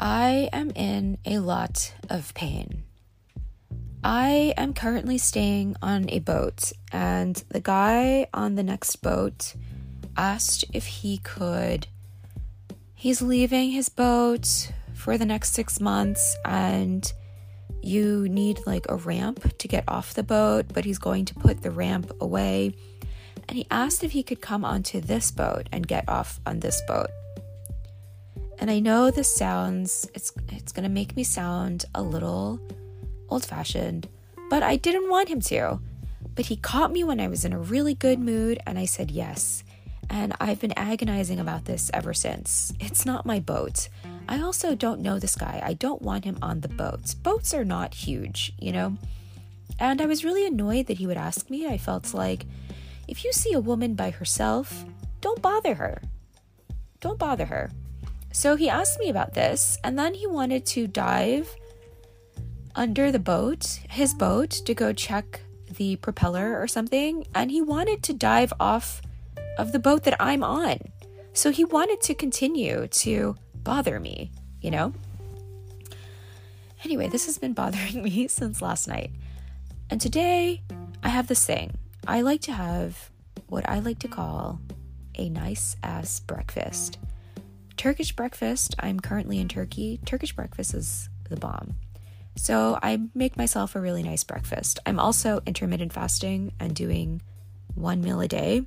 I am in a lot of pain. I am currently staying on a boat, and the guy on the next boat asked if he could. He's leaving his boat for the next six months, and you need like a ramp to get off the boat, but he's going to put the ramp away. And he asked if he could come onto this boat and get off on this boat. And I know this sounds it's it's going to make me sound a little old-fashioned, but I didn't want him to. But he caught me when I was in a really good mood and I said yes. And I've been agonizing about this ever since. It's not my boat. I also don't know this guy. I don't want him on the boats. Boats are not huge, you know? And I was really annoyed that he would ask me. I felt like if you see a woman by herself, don't bother her. Don't bother her. So he asked me about this, and then he wanted to dive under the boat, his boat, to go check the propeller or something, and he wanted to dive off of the boat that I'm on. So he wanted to continue to bother me, you know? Anyway, this has been bothering me since last night. And today, I have this thing. I like to have what I like to call a nice ass breakfast. Turkish breakfast, I'm currently in Turkey. Turkish breakfast is the bomb. So I make myself a really nice breakfast. I'm also intermittent fasting and doing one meal a day.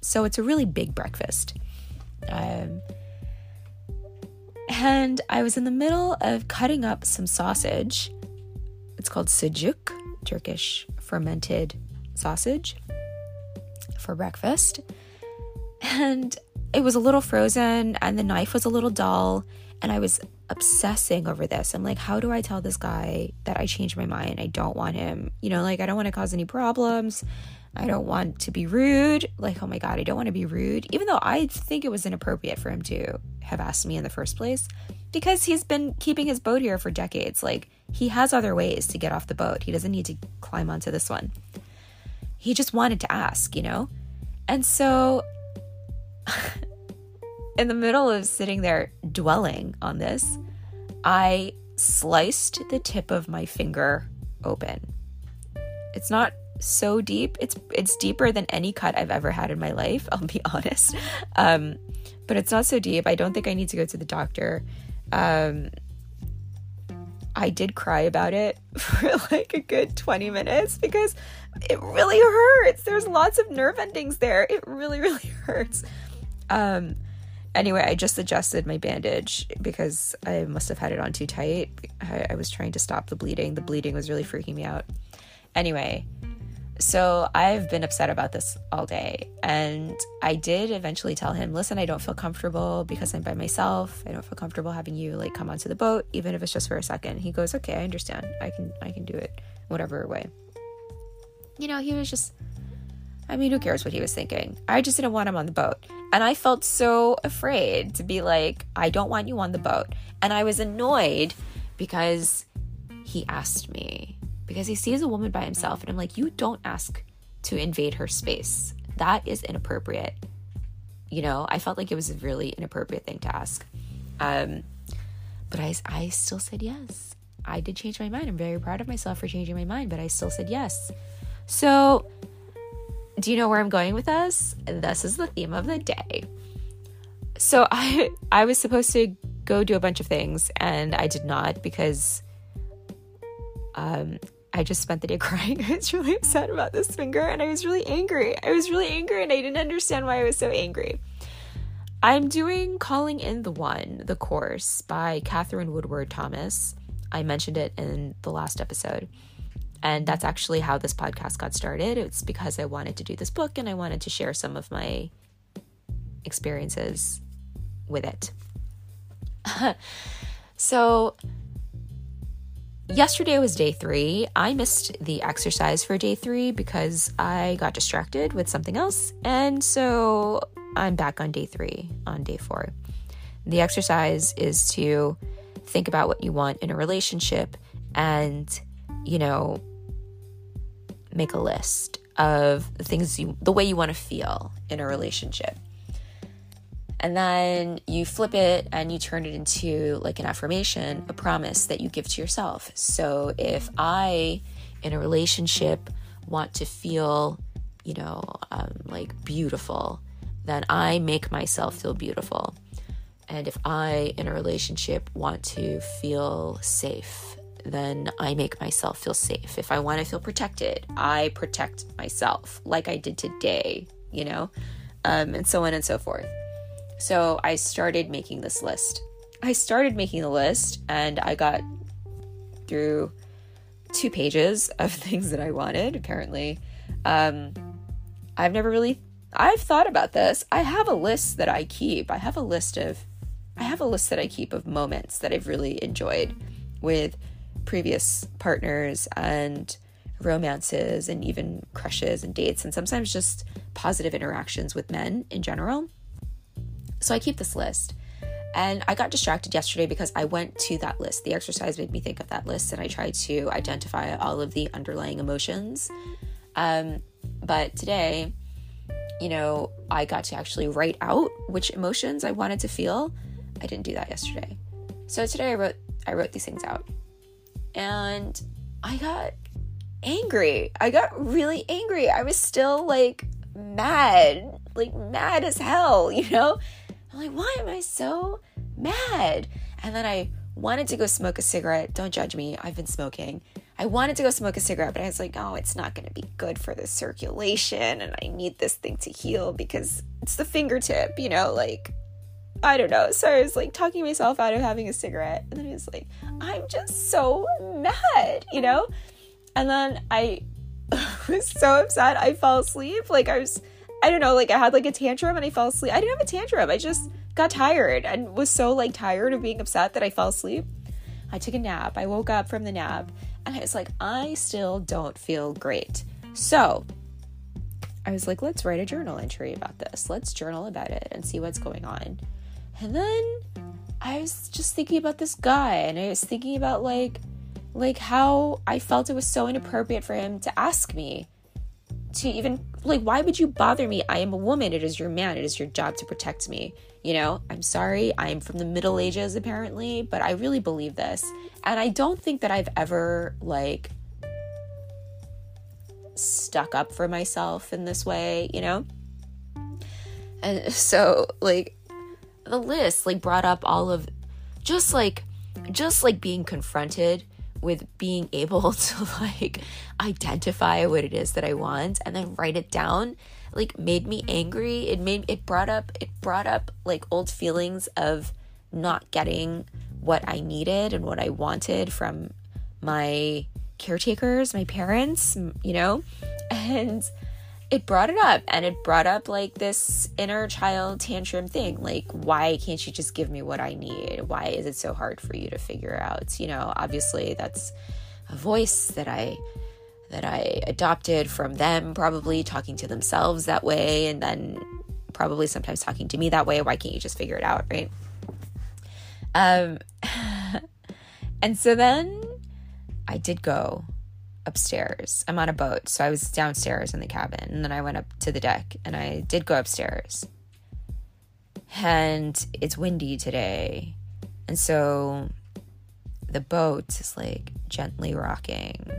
So it's a really big breakfast. Um, and I was in the middle of cutting up some sausage. It's called sucuk, Turkish fermented sausage, for breakfast. And it was a little frozen and the knife was a little dull and I was obsessing over this. I'm like, how do I tell this guy that I changed my mind? I don't want him, you know, like I don't want to cause any problems. I don't want to be rude. Like, oh my God, I don't want to be rude. Even though I think it was inappropriate for him to have asked me in the first place because he's been keeping his boat here for decades. Like, he has other ways to get off the boat. He doesn't need to climb onto this one. He just wanted to ask, you know? And so in the middle of sitting there dwelling on this, I sliced the tip of my finger open. It's not so deep. It's it's deeper than any cut I've ever had in my life, I'll be honest. Um, but it's not so deep. I don't think I need to go to the doctor. Um, I did cry about it for like a good 20 minutes because it really hurts. There's lots of nerve endings there. It really, really hurts. Um, anyway, I just adjusted my bandage because I must have had it on too tight. I, I was trying to stop the bleeding. The bleeding was really freaking me out. Anyway, so I've been upset about this all day. And I did eventually tell him, listen, I don't feel comfortable because I'm by myself. I don't feel comfortable having you like come onto the boat, even if it's just for a second. He goes, okay, I understand. I can I can do it whatever way. You know, he was just I mean, who cares what he was thinking? I just didn't want him on the boat. And I felt so afraid to be like, I don't want you on the boat. And I was annoyed because he asked me, because he sees a woman by himself. And I'm like, you don't ask to invade her space. That is inappropriate. You know, I felt like it was a really inappropriate thing to ask. Um, but I, I still said yes. I did change my mind. I'm very proud of myself for changing my mind, but I still said yes. So, do you know where I'm going with this? This is the theme of the day. So I I was supposed to go do a bunch of things and I did not because um I just spent the day crying. I was really upset about this finger and I was really angry. I was really angry and I didn't understand why I was so angry. I'm doing Calling in the One, the course by Katherine Woodward Thomas. I mentioned it in the last episode. And that's actually how this podcast got started. It's because I wanted to do this book and I wanted to share some of my experiences with it. so, yesterday was day three. I missed the exercise for day three because I got distracted with something else. And so I'm back on day three, on day four. The exercise is to think about what you want in a relationship and, you know, make a list of the things you, the way you want to feel in a relationship. And then you flip it and you turn it into like an affirmation, a promise that you give to yourself. So if I, in a relationship, want to feel, you know, um, like beautiful, then I make myself feel beautiful. And if I, in a relationship, want to feel safe, then I make myself feel safe. If I want to feel protected, I protect myself, like I did today, you know, um, and so on and so forth. So I started making this list. I started making the list and I got through two pages of things that I wanted, apparently. Um, I've never really I've thought about this. I have a list that I keep. I have a list of I have a list that I keep of moments that I've really enjoyed with previous partners and romances and even crushes and dates and sometimes just positive interactions with men in general. So I keep this list. And I got distracted yesterday because I went to that list. The exercise made me think of that list and I tried to identify all of the underlying emotions. Um, but today, you know, I got to actually write out which emotions I wanted to feel. I didn't do that yesterday. So today I wrote I wrote these things out. And I got angry. I got really angry. I was still like mad, like mad as hell, you know? I'm like, why am I so mad? And then I wanted to go smoke a cigarette. Don't judge me. I've been smoking. I wanted to go smoke a cigarette, but I was like, oh, it's not going to be good for the circulation. And I need this thing to heal because it's the fingertip, you know, like, I don't know. So I was like talking myself out of having a cigarette. And then I was like, I'm just so mad, you know? And then I was so upset. I fell asleep. Like, I was, I don't know, like, I had like a tantrum and I fell asleep. I didn't have a tantrum. I just got tired and was so like tired of being upset that I fell asleep. I took a nap. I woke up from the nap and I was like, I still don't feel great. So I was like, let's write a journal entry about this. Let's journal about it and see what's going on. And then I was just thinking about this guy and I was thinking about like like how I felt it was so inappropriate for him to ask me to even like why would you bother me? I am a woman. It is your man. It is your job to protect me. You know i'm sorry. I'm from the middle ages apparently but i really believe this. And i don't think that i've ever like stuck up for myself in this way you know? And so like the list like brought up all of just like just like being confronted with being able to like identify what it is that I want and then write it down like made me angry. It made it brought up it brought up like old feelings of not getting what I needed and what I wanted from my caretakers, my parents, you know? And it brought it up and it brought up like this inner child tantrum thing like why can't you just give me what i need? Why is it so hard for you to figure out? You know obviously that's a voice that i that i adopted from them probably talking to themselves that way and then probably sometimes talking to me that way. Why can't you just figure it out right? Um and so then i did go upstairs. I'm on a boat, so I was downstairs in the cabin, and then I went up to the deck, and I did go upstairs. And it's windy today, and so the boat is like gently rocking.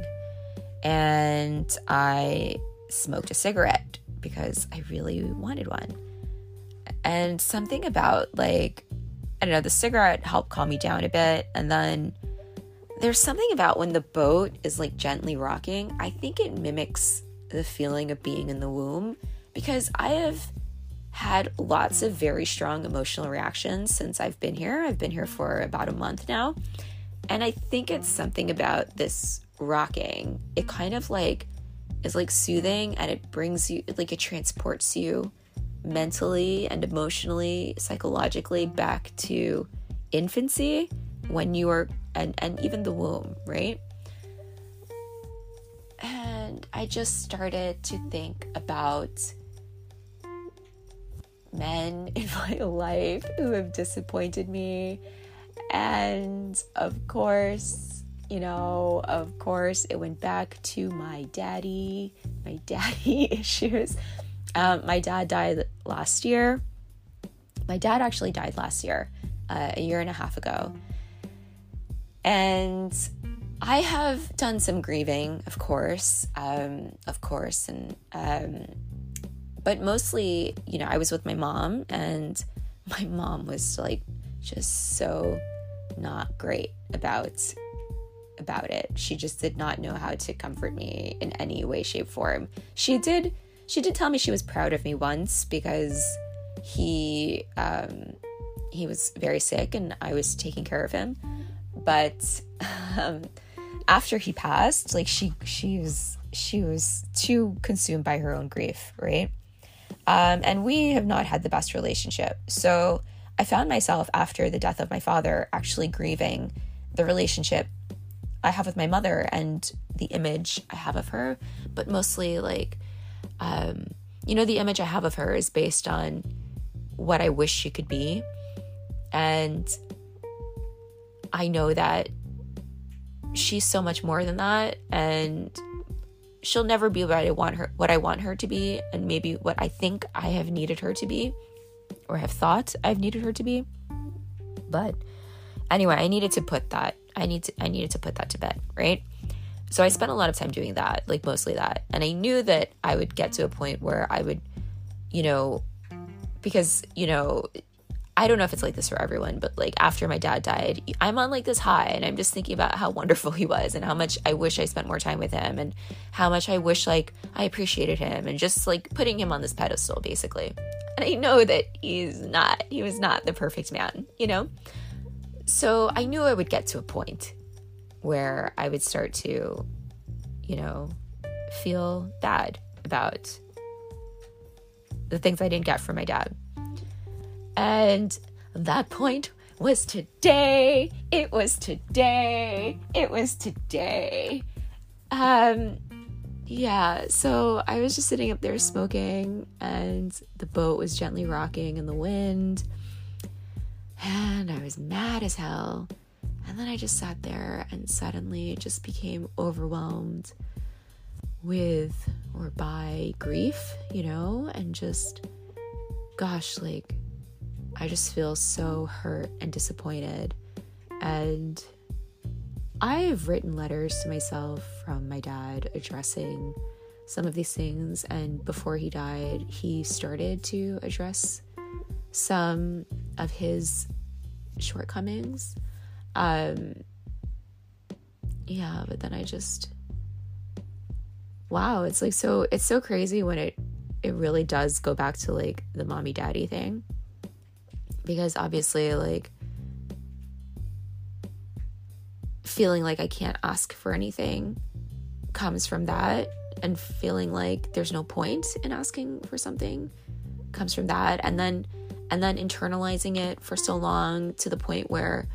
And I smoked a cigarette because I really wanted one. And something about like, I don't know, the cigarette helped calm me down a bit. And then there's something about when the boat is like gently rocking, I think it mimics the feeling of being in the womb because I have had lots of very strong emotional reactions since I've been here. I've been here for about a month now. And I think it's something about this rocking. It kind of like is like soothing and it brings you like it transports you mentally and emotionally, psychologically back to infancy when you are and and even the womb, right? And I just started to think about men in my life who have disappointed me. And of course, you know, of course, it went back to my daddy, my daddy issues. Um, my dad died last year My dad actually died last year, uh, a year and a half ago. And I have done some grieving, of course, um, of course, and um, but mostly, you know, I was with my mom, and my mom was like just so not great about about it. She just did not know how to comfort me in any way, shape, form. She did she did tell me she was proud of me once because he um, he was very sick and I was taking care of him. But um, after he passed, like she she was she was too consumed by her own grief, right? Um, and we have not had the best relationship. So I found myself after the death of my father actually grieving the relationship I have with my mother and the image I have of her, but mostly like, um, you know, the image I have of her is based on what I wish she could be. And I know that she's so much more than that. And she'll never be what I want her what I want her to be and maybe what I think I have needed her to be or have thought I've needed her to be. But anyway, I needed to put that I need to I needed to put that to bed, right? So I spent a lot of time doing that, like mostly that. And I knew that I would get to a point where I would, you know, because, you know, I don't know if it's like this for everyone, but like after my dad died, I'm on like this high and I'm just thinking about how wonderful he was and how much I wish I spent more time with him and how much I wish like I appreciated him and just like putting him on this pedestal basically. And I know that he's not, he was not the perfect man, you know? So I knew I would get to a point where I would start to, you know, feel bad about the things I didn't get from my dad. And that point was today. It was today. It was today. Um yeah, so I was just sitting up there smoking and the boat was gently rocking in the wind. And I was mad as hell. And then I just sat there and suddenly just became overwhelmed with or by grief, you know, and just gosh, like I just feel so hurt and disappointed. And I've written letters to myself from my dad addressing some of these things. And before he died, he started to address some of his shortcomings. Um, yeah, but then I just, wow, it's like so, it's so crazy when it, it really does go back to like the mommy daddy thing because obviously like feeling like I can't ask for anything comes from that and feeling like there's no point in asking for something comes from that. And then and then internalizing it for so long to the point where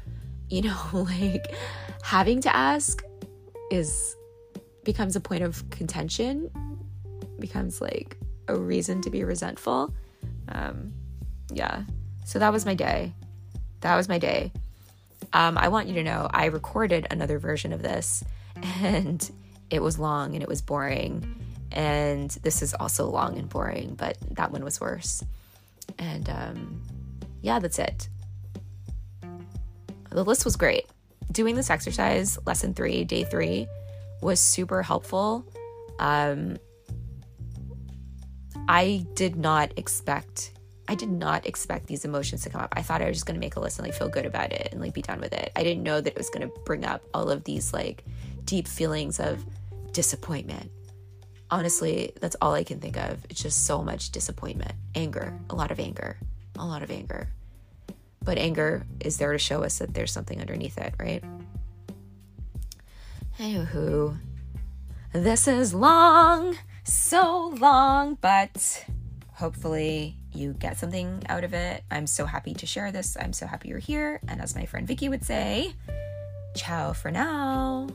you know like having to ask is becomes a point of contention becomes like a reason to be resentful. Um yeah so that was my day. That was my day. Um, I want you to know I recorded another version of this and it was long and it was boring. And this is also long and boring, but that one was worse. And um, yeah, that's it. The list was great. Doing this exercise, lesson three, day three, was super helpful. Um, I did not expect I did not expect these emotions to come up. I thought I was just going to make a list and like feel good about it and like be done with it. I didn't know that it was going to bring up all of these like deep feelings of disappointment. Honestly, that's all I can think of. It's just so much disappointment, anger, a lot of anger, a lot of anger. But anger is there to show us that there's something underneath it, right? Anywho, this is long, so long, but hopefully you get something out of it. I'm so happy to share this. I'm so happy you're here. And as my friend Vicky would say, ciao for now.